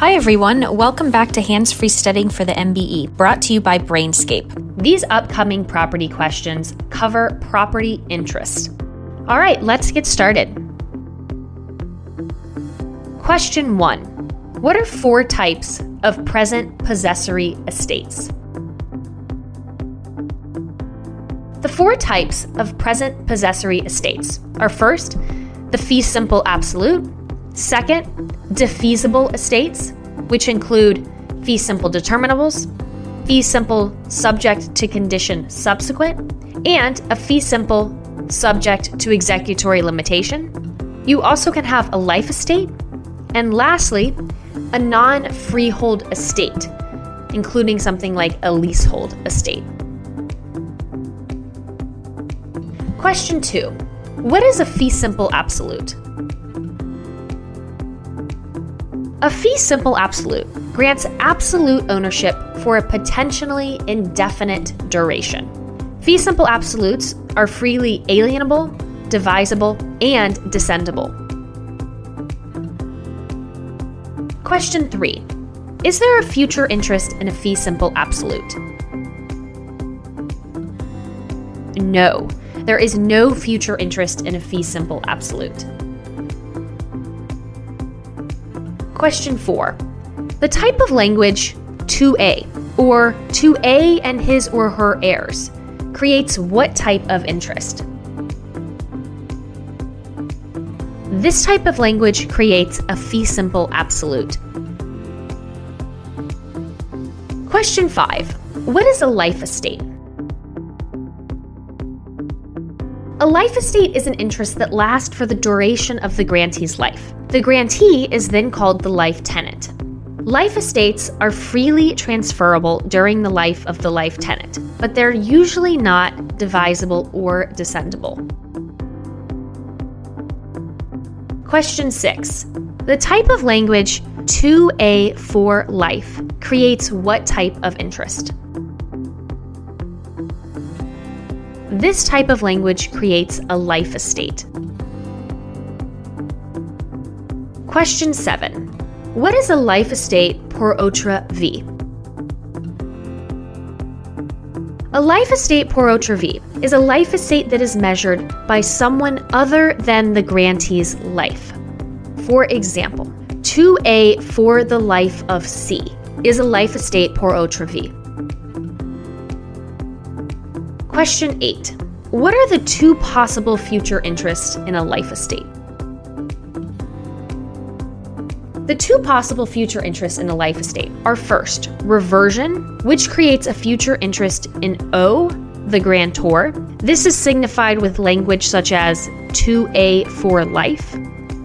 Hi, everyone. Welcome back to Hands Free Studying for the MBE, brought to you by Brainscape. These upcoming property questions cover property interest. All right, let's get started. Question one What are four types of present possessory estates? The four types of present possessory estates are first, the fee simple absolute, second, defeasible estates, which include fee simple determinables, fee simple subject to condition subsequent, and a fee simple subject to executory limitation. You also can have a life estate, and lastly, a non freehold estate, including something like a leasehold estate. Question two What is a fee simple absolute? A fee simple absolute grants absolute ownership for a potentially indefinite duration. Fee simple absolutes are freely alienable, divisible, and descendable. Question 3. Is there a future interest in a fee simple absolute? No, there is no future interest in a fee simple absolute. Question 4. The type of language 2A, or 2A and his or her heirs, creates what type of interest? This type of language creates a fee simple absolute. Question 5. What is a life estate? A life estate is an interest that lasts for the duration of the grantee's life. The grantee is then called the life tenant. Life estates are freely transferable during the life of the life tenant, but they're usually not divisible or descendable. Question 6. The type of language 2A for life creates what type of interest? This type of language creates a life estate. Question 7. What is a life estate per autre vie? A life estate per autre vie is a life estate that is measured by someone other than the grantee's life. For example, 2A for the life of C is a life estate per autre vie. Question 8. What are the two possible future interests in a life estate? The two possible future interests in a life estate are first, reversion, which creates a future interest in O, the grantor. This is signified with language such as 2A for life.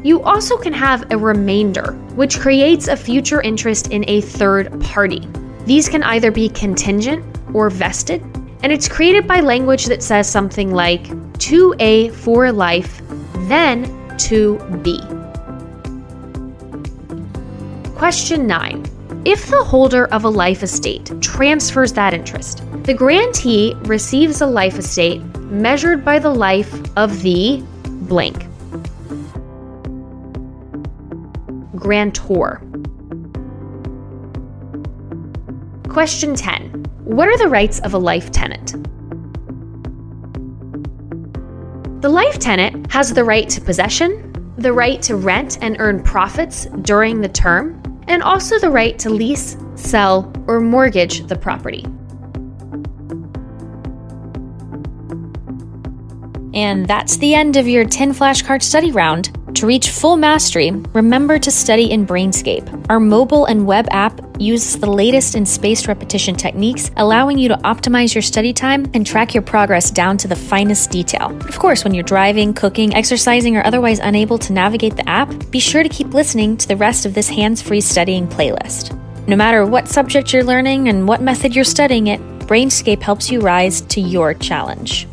You also can have a remainder, which creates a future interest in a third party. These can either be contingent or vested, and it's created by language that says something like 2A for life, then 2B. Question 9. If the holder of a life estate transfers that interest, the grantee receives a life estate measured by the life of the blank. Grantor. Question 10. What are the rights of a life tenant? The life tenant has the right to possession, the right to rent and earn profits during the term, and also the right to lease, sell, or mortgage the property. And that's the end of your 10 flashcard study round. To reach full mastery, remember to study in Brainscape. Our mobile and web app uses the latest in spaced repetition techniques, allowing you to optimize your study time and track your progress down to the finest detail. Of course, when you're driving, cooking, exercising, or otherwise unable to navigate the app, be sure to keep listening to the rest of this hands free studying playlist. No matter what subject you're learning and what method you're studying it, Brainscape helps you rise to your challenge.